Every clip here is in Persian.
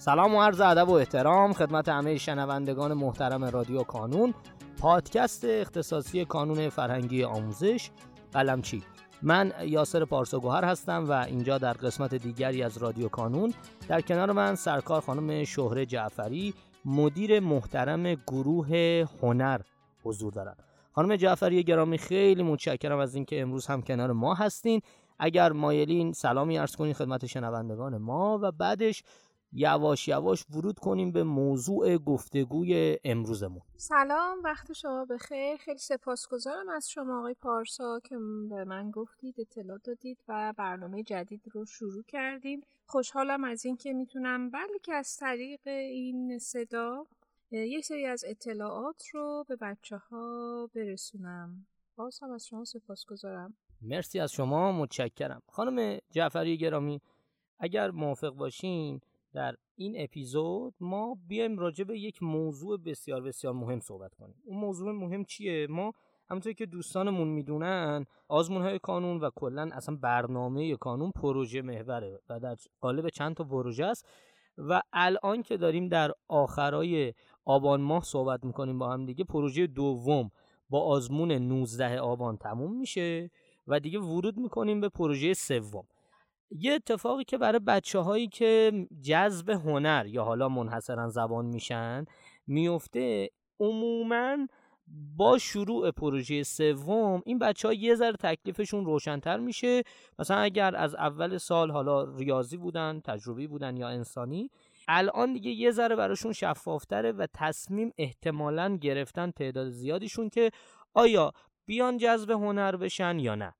سلام و عرض ادب و احترام خدمت همه شنوندگان محترم رادیو کانون پادکست اختصاصی کانون فرهنگی آموزش. قلمچی من یاسر پارساگوهر هستم و اینجا در قسمت دیگری از رادیو کانون. در کنار من سرکار خانم شهره جعفری مدیر محترم گروه هنر حضور دارن خانم جعفری گرامی خیلی متشکرم از اینکه امروز هم کنار ما هستین. اگر مایلین سلامی ارز کنین خدمت شنوندگان ما و بعدش یواش یواش ورود کنیم به موضوع گفتگوی امروزمون. سلام وقت شما بخیر. خیلی سپاسگزارم از شما آقای پارسا که به من گفتید اطلاع دادید و برنامه جدید رو شروع کردیم. خوشحالم از اینکه می‌تونم بلکه از طریق این صدا یک سری از اطلاعات رو به بچه ها برسونم. باز هم از شما سپاسگزارم. مرسی از شما متشکرم. خانم جعفری گرامی اگر موافق باشین در این اپیزود ما بیایم راجع به یک موضوع بسیار بسیار مهم صحبت کنیم. اون موضوع مهم چیه؟ ما همونطور که دوستانمون می‌دونن آزمون های کانون و کلا اصلا برنامه کانون پروژه محوره و در قالب چند تا پروژه است و الان که داریم در آخرای آبان ماه صحبت می‌کنیم با هم دیگه پروژه دوم با آزمون 19 آبان تموم میشه و دیگه ورود می‌کنیم به پروژه سوم. یه اتفاقی که برای بچه هایی که جذب هنر یا حالا منحصرا زبان میشن میفته عموما با شروع پروژه سوم این بچه ها یه ذره تکلیفشون روشنتر میشه. مثلا اگر از اول سال حالا ریاضی بودن تجربی بودن یا انسانی الان دیگه یه ذره براشون شفافتره و تصمیم احتمالا گرفتن تعداد زیادیشون که آیا بیان جذب هنر بشن یا نه.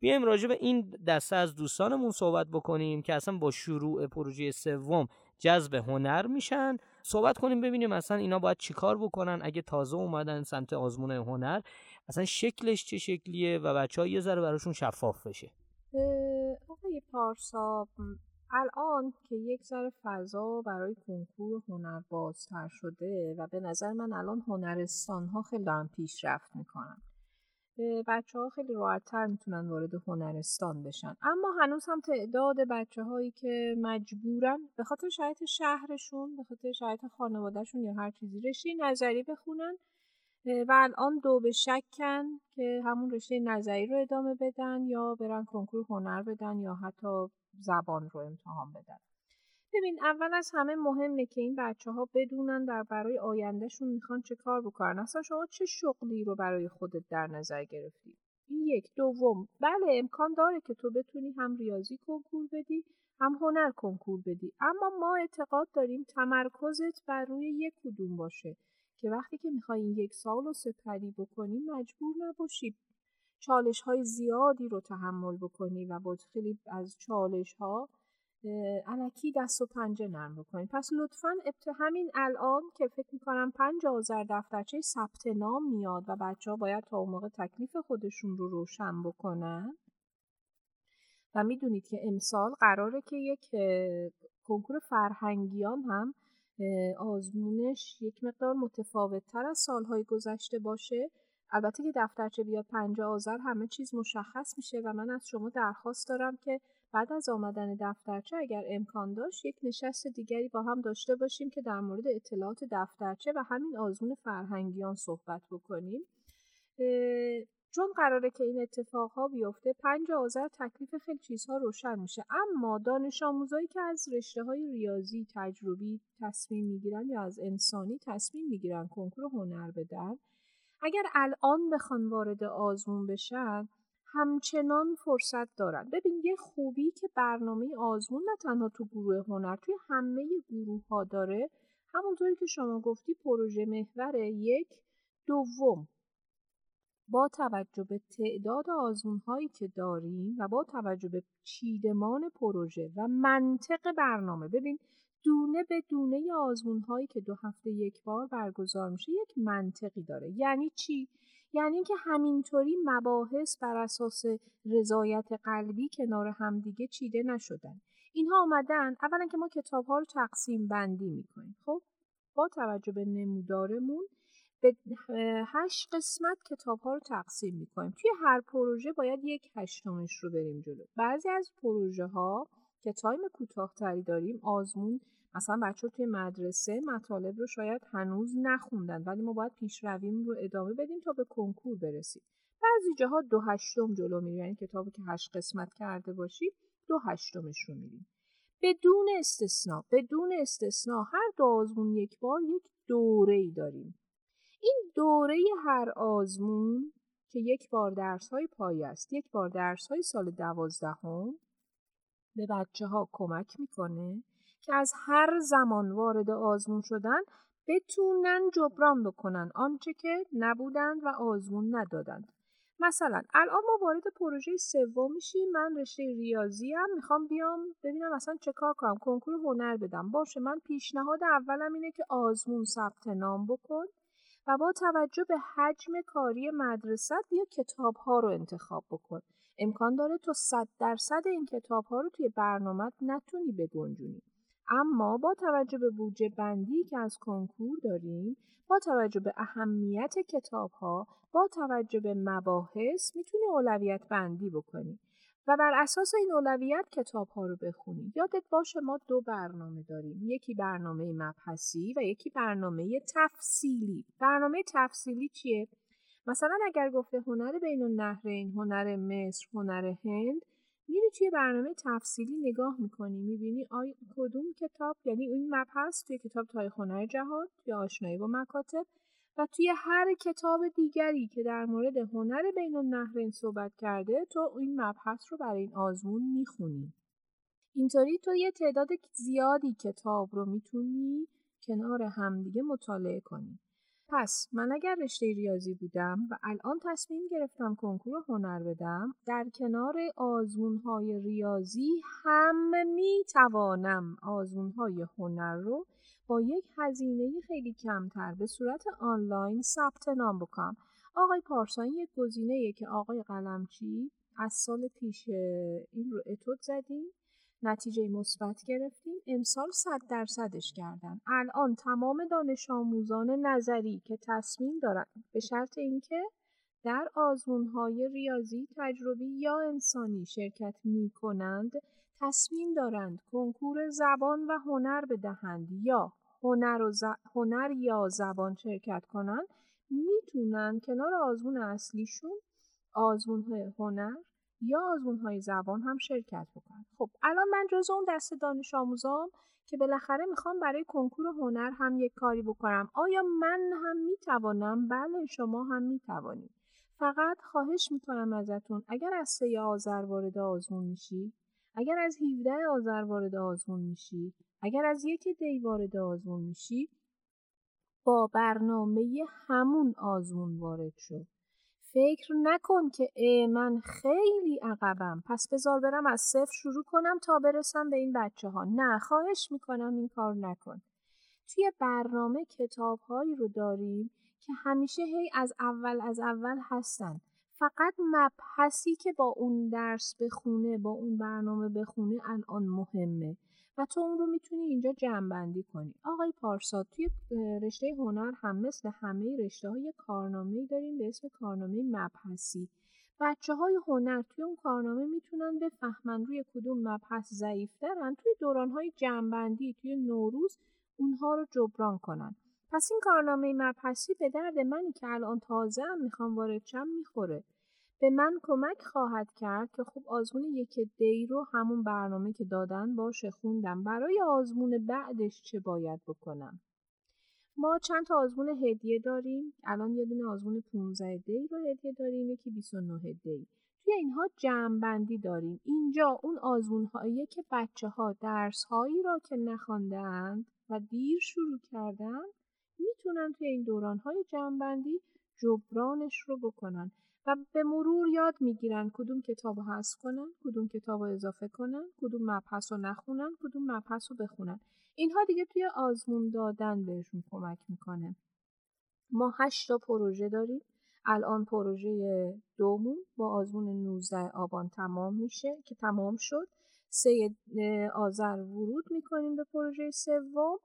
بیایم راجع به این دسته از دوستانمون صحبت بکنیم که اصلا با شروع پروژه سوم جذب هنر میشن. صحبت کنیم ببینیم اصلا اینا باید چیکار بکنن. اگه تازه اومدن سمت آزمون هنر اصلا شکلش چه شکلیه و بچه ها یه ذره براشون شفاف بشه. آقای پارسا الان که یک ذره فضا برای کنکور هنر بازتر شده و به نظر من الان هنرستان ها خیلی دارن پیشرفت می‌کنن. بچه ها خیلی راحتتر می‌تونن وارد هنرستان بشن. اما هنوز هم تعداد بچه هایی که مجبورن به خاطر شرایط شهرشون به خاطر شرایط خانوادهشون یا هر چیزی رشته نظری بخونن و الان دو به شکن که همون رشته نظری رو ادامه بدن یا برن کنکور هنر بدن یا حتی زبان رو امتحان بدن. ببین اول از همه مهمه که این بچه ها بدونن در برای آیندهشون می‌خوان چه کار بکنن. اصلا شما چه شغلی رو برای خودت در نظر گرفتی؟ این یک. دوم بله امکان داره که تو بتونی هم ریاضی کنکور بدی هم هنر کنکور بدی. اما ما اعتقاد داریم تمرکزت بر روی یک کدوم باشه که وقتی که می‌خوای این یک سال رو سپری بکنی مجبور نباشی چالش های زیادی رو تحمل بکنی و با خیلی از چالش ها علکی دست و پنجه نرم بکنید پس لطفا ابت همین الان که فکر می‌کنم پنج آذر دفترچه ثبت نام میاد و بچه ها باید تا اون موقع تکلیف خودشون رو روشن بکنن. و می‌دونید که امسال قراره که یک کنکور فرهنگیان هم آزمونش یک مقدار متفاوت تر از سالهای گذشته باشه. البته که دفترچه بیاد پنج آذر همه چیز مشخص میشه و من از شما درخواست دارم که بعد از آمدن دفترچه اگر امکان داشت یک نشست دیگری با هم داشته باشیم که در مورد اطلاعات دفترچه و همین آزمون فرهنگیان صحبت بکنیم. چون قراره که این اتفاق ها بیفته پنج آذر تکلیف خیلی چیزها روشن میشه. اما دانش آموزایی که از رشته های ریاضی تجربی تصمیم می‌گیرن یا از انسانی تصمیم می‌گیرن کنکور هنر بدن اگر الان بخوان وارد آزمون بشن همچنان فرصت دارن ببین یه خوبی که برنامه آزمون نه تنها تو گروه هنر توی همه گروه ها داره. همونطوری که شما گفتی پروژه محور یک دوم. با توجه به تعداد آزمون هایی که داریم و با توجه به چیدمان پروژه و منطق برنامه ببین دونه به دونه آزمون هایی که دو هفته یک بار برگزار میشه یک منطقی داره. یعنی چی؟ یعنی اینکه همینطوری مباحث بر اساس رضایت قلبی کنار همدیگه چیده نشدن. اینها آمدن اولا که ما کتاب ها رو تقسیم بندی می‌کنیم خب؟ با توجه به نمودارمون به هشت قسمت کتاب ها رو تقسیم می‌کنیم. توی هر پروژه باید یک هشتمش رو بریم جلو. بعضی از پروژه ها که تایم کوتاهتری داریم آزمون مثلا بچه توی مدرسه مطالب رو شاید هنوز نخوندن ولی ما باید پیشرویم رو ادامه بدیم تا به کنکور برسیم. بعضی جاها دو هشتم جلو میریم یعنی کتابی که هشت قسمت کرده باشی دو هشتمش رو میریم. بدون استثنا بدون استثنا هر دو آزمون یک بار یک دوره ای داریم. این دوره هر آزمون که یک بار درس های پایه است یک بار درس های سال دوازدهم به بچه ها کمک می‌کنه که از هر زمان وارد آزمون شدن بتونن جبران بکنن آنچه که نبودند و آزمون ندادند مثلا الان ما وارد پروژه سوم میشیم من رشته ریاضی هم می‌خوام بیام ببینم اصلا چه کار کنم کنکور هنر بدم. باشه من پیشنهاد اولم اینه که آزمون ثبت نام بکن و با توجه به حجم کاری مدرسه یا کتاب ها رو انتخاب بکن. امکان داره تو صد درصد این کتاب ها رو توی برنامه نتونی بگنجونی. اما با توجه به بودجه بندی که از کنکور داریم با توجه به اهمیت کتاب ها با توجه به مباحث می‌تونی اولویت بندی بکنی. و بر اساس این اولویت کتاب ها رو بخونی. یادت باشه ما دو برنامه داریم. یکی برنامه مبحثی و یکی برنامه تفصیلی. برنامه تفصیلی چیه؟ مثلا اگر گفته هنر بین النهرین هنر مصر هنر هند میری توی برنامه تفصیلی نگاه می‌کنی می‌بینی آی کدوم کتاب یعنی این مبحث توی کتاب تاریخ هنر جهان توی آشنایی با مکاتب و توی هر کتاب دیگری که در مورد هنر بین النهرین صحبت کرده تو این مبحث رو برای این آزمون می‌خونی. اینطوری تو یه تعداد زیادی کتاب رو می‌تونی کنار همدیگه مطالعه کنی. پس من اگر رشته ریاضی بودم و الان تصمیم گرفتم کنکور هنر بدم در کنار آزمون های ریاضی هم می توانم آزمون های هنر رو با یک هزینه خیلی کمتر به صورت آنلاین ثبت نام بکنم. آقای پارسان یک گزینه که آقای قلمچی از سال پیش این رو اتود زدیم. نتیجه مثبت گرفتیم. امسال صد درصدش کردن. الان تمام دانش آموزان نظری که تصمیم دارن به شرط اینکه در های ریاضی تجربی یا انسانی شرکت می کنند تصمیم دارند کنکور زبان و هنر بدهند یا هنر, و هنر یا زبان شرکت کنند. می‌تونن کنار آزمون اصلیشون آزمون هنر یا آزمون های زبان هم شرکت بکنن. خب الان من جز اون دست دانش آموزام که بالاخره می‌خوام برای کنکور هنر هم یک کاری بکنم. آیا من هم می‌توانم؟ بله شما هم می‌توانید. فقط خواهش می‌کنم ازتون اگر از سه آذر وارد آزمون میشی اگر از 17 آذر وارد آزمون میشی اگر از یک دی وارد آزمون میشی با برنامه همون آزمون وارد شد فکر نکن که من خیلی عقبم. پس بذار برم از صفر شروع کنم تا برسم به این بچه ها نه خواهش می‌کنم این کار نکن. توی برنامه کتاب هایی رو داریم که همیشه هی از اول از اول هستن. فقط مبحثی که با اون درس بخونه با اون برنامه بخونه الان مهمه. و تو اون رو می‌تونی اینجا جمعبندی کنی. آقای پارسا توی رشته هنر هم مثل همه رشته های کارنامه داریم به اسم کارنامه مبحثی. بچه های هنر توی اون کارنامه می‌تونن بفهمن روی کدوم مبحث ضعیف دارن توی دوران های جمعبندی توی نوروز اونها رو جبران کنن. پس این کارنامه مبحثی به درد منی که الان تازه هم می‌خوام وارد شم می‌خوره. به من کمک خواهد کرد که خب آزمون یک دی رو همون برنامه که دادن باشه خوندم. برای آزمون بعدش چه باید بکنم؟ ما چند تا آزمون هدیه داریم. الان یه دونه آزمون 15 دی رو هدیه داریم یکی 29 دی. توی اینها جمع بندی داریم. اینجا اون آزمون هایی که بچه ها درس هایی را که نخواندند و دیر شروع کردن می‌تونن توی این دوران های جمع بندی جبرانش رو بکنن. و به مرور یاد می‌گیرن کدوم کتاب رو حذف کنن کدوم کتاب رو اضافه کنن کدوم مبحث رو نخونن کدوم مبحث رو بخونن. اینها دیگه توی آزمون دادن بهشون کمک می‌کنه. ما هشت پروژه داریم. الان پروژه دومون با آزمون 19 آبان تمام میشه که تمام شد. سه آذر ورود می‌کنیم به پروژه سوم.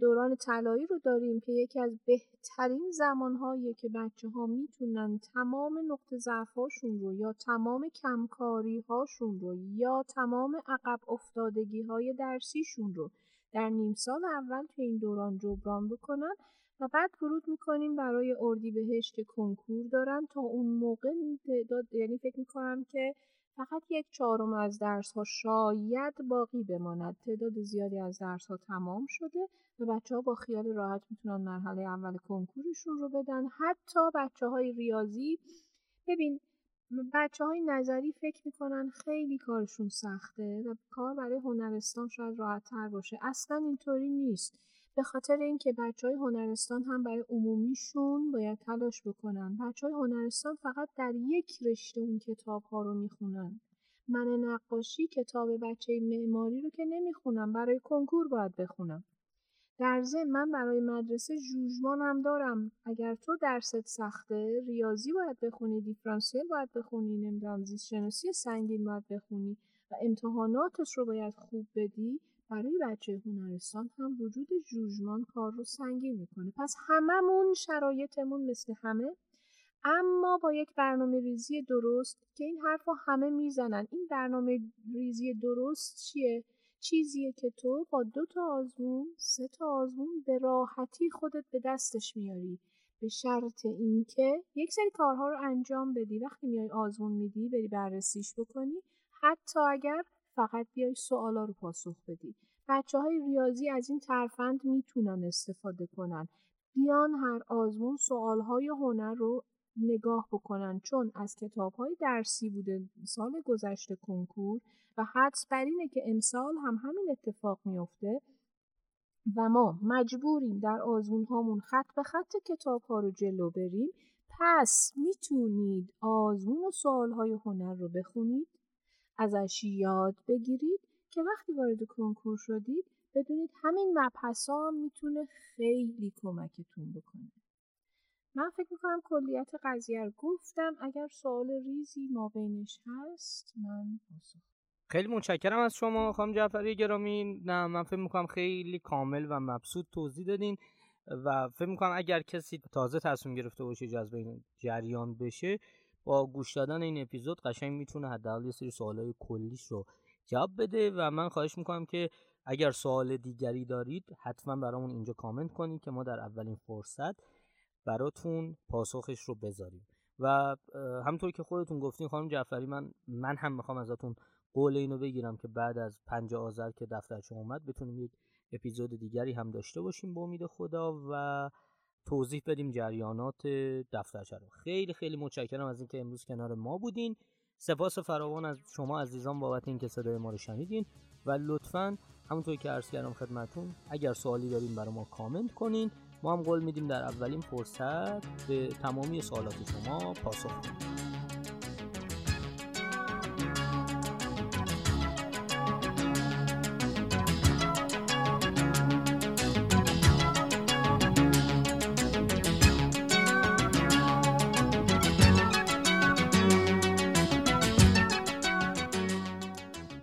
دوران طلایی رو داریم که یکی از بهترین زمانهایی که بچه ها می‌تونن تمام نقطه ضعفاشون رو یا تمام کمکاری هاشون رو یا تمام عقب افتادگی های درسیشون رو در نیم سال اول توی این دوران جبران بکنن و بعد ورود می‌کنیم برای اردیبهشت که کنکور دارن تا اون موقع تعداد یعنی فکر می‌کنم که فقط یک چهارم از درس ها شاید باقی بماند. تعداد زیادی از درس ها تمام شده و بچه ها با خیال راحت می‌تونن مرحله اول کنکورشون رو بدن. حتی بچه های ریاضی ببین بچه های نظری فکر می‌کنن خیلی کارشون سخته و کار برای هنرستان شاید راحت تر باشه. اصلا اینطوری نیست. به خاطر اینکه بچه های هنرستان هم برای عمومیشون باید تلاش بکنن. بچه های هنرستان فقط در یک رشته اون کتاب ها رو می‌خونن. من نقاشی کتاب بچه معماری رو که نمی‌خونم برای کنکور باید بخونم. در ضمن من برای مدرسه جوجمان هم دارم. اگر تو درست سخته ریاضی باید بخونی دیفرانسیل باید بخونی نمی‌دونم زیست شناسی سنگین باید بخونی و امتحاناتش رو باید خوب بدی برای بچه هنرستان هم وجود جوجمان کار رو سنگین می‌کنه. پس هممون شرایطمون مثل همه اما با یک برنامه ریزی درست که این حرف همه می‌زنن. این برنامه ریزی درست چیه؟ چیزیه که تو با دو تا آزمون سه تا آزمون به راحتی خودت به دستش میاری. به شرط اینکه یک سری کارها رو انجام بدی. وقتی میای آزمون میدی بری بررسیش بکنی. حتی اگر فقط بیای سوالا رو پاسخ بدی. بچه های ریاضی از این ترفند می‌تونن استفاده کنن. بیان هر آزمون سوال های هنر رو نگاه بکنن. چون از کتاب های درسی بوده سال گذشته کنکور و حدس بر اینه که امسال هم همین اتفاق میفته و ما مجبوریم در آزمون هامون خط به خط کتاب ها رو جلو بریم. پس می‌تونید آزمون و سوال های هنر رو بخونید. ازش یاد بگیرید که وقتی وارد کنکور شدید بدونید همین مبحث ها می‌تونه خیلی کمکتون بکنه. من فکر می‌کنم کلیت قضیه رو گفتم. اگر سوال ریزی ما بینش هست من پاسخ. خیلی متشکرم از شما خانم جعفری گرامی. نه من فکر می‌کنم خیلی کامل و مبسوط توضیح دادین و فکر می‌کنم اگر کسی تازه تصمیم گرفته باشه جذب این جریان بشه با گوش دادن این اپیزود قشنگ می‌تونه حداقل یه سری سوالای کلیش رو جواب بده و من خواهش می‌کنم که اگر سوال دیگری دارید حتما برامون اینجا کامنت کنید که ما در اولین فرصت براتون پاسخش رو بذاریم. و همطور که خودتون گفتین خانم جعفری من من هم می‌خوام ازتون قول اینو بگیرم که بعد از پنج آذر که دفترچه اومد بتونیم یک اپیزود دیگری هم داشته باشیم با امید خدا و توضیح بدیم جریانات دفترچه رو خیلی خیلی متشکرم از اینکه امروز کنار ما بودین. سپاس فراوان از شما عزیزان بابت اینکه صدای ما رو شنیدین. و لطفا همونطور که عرض کردم خدمتون اگر سوالی دارین برای ما کامنت کنین. ما هم قول میدیم در اولین فرصت به تمامی سوالات شما پاسخ کنیم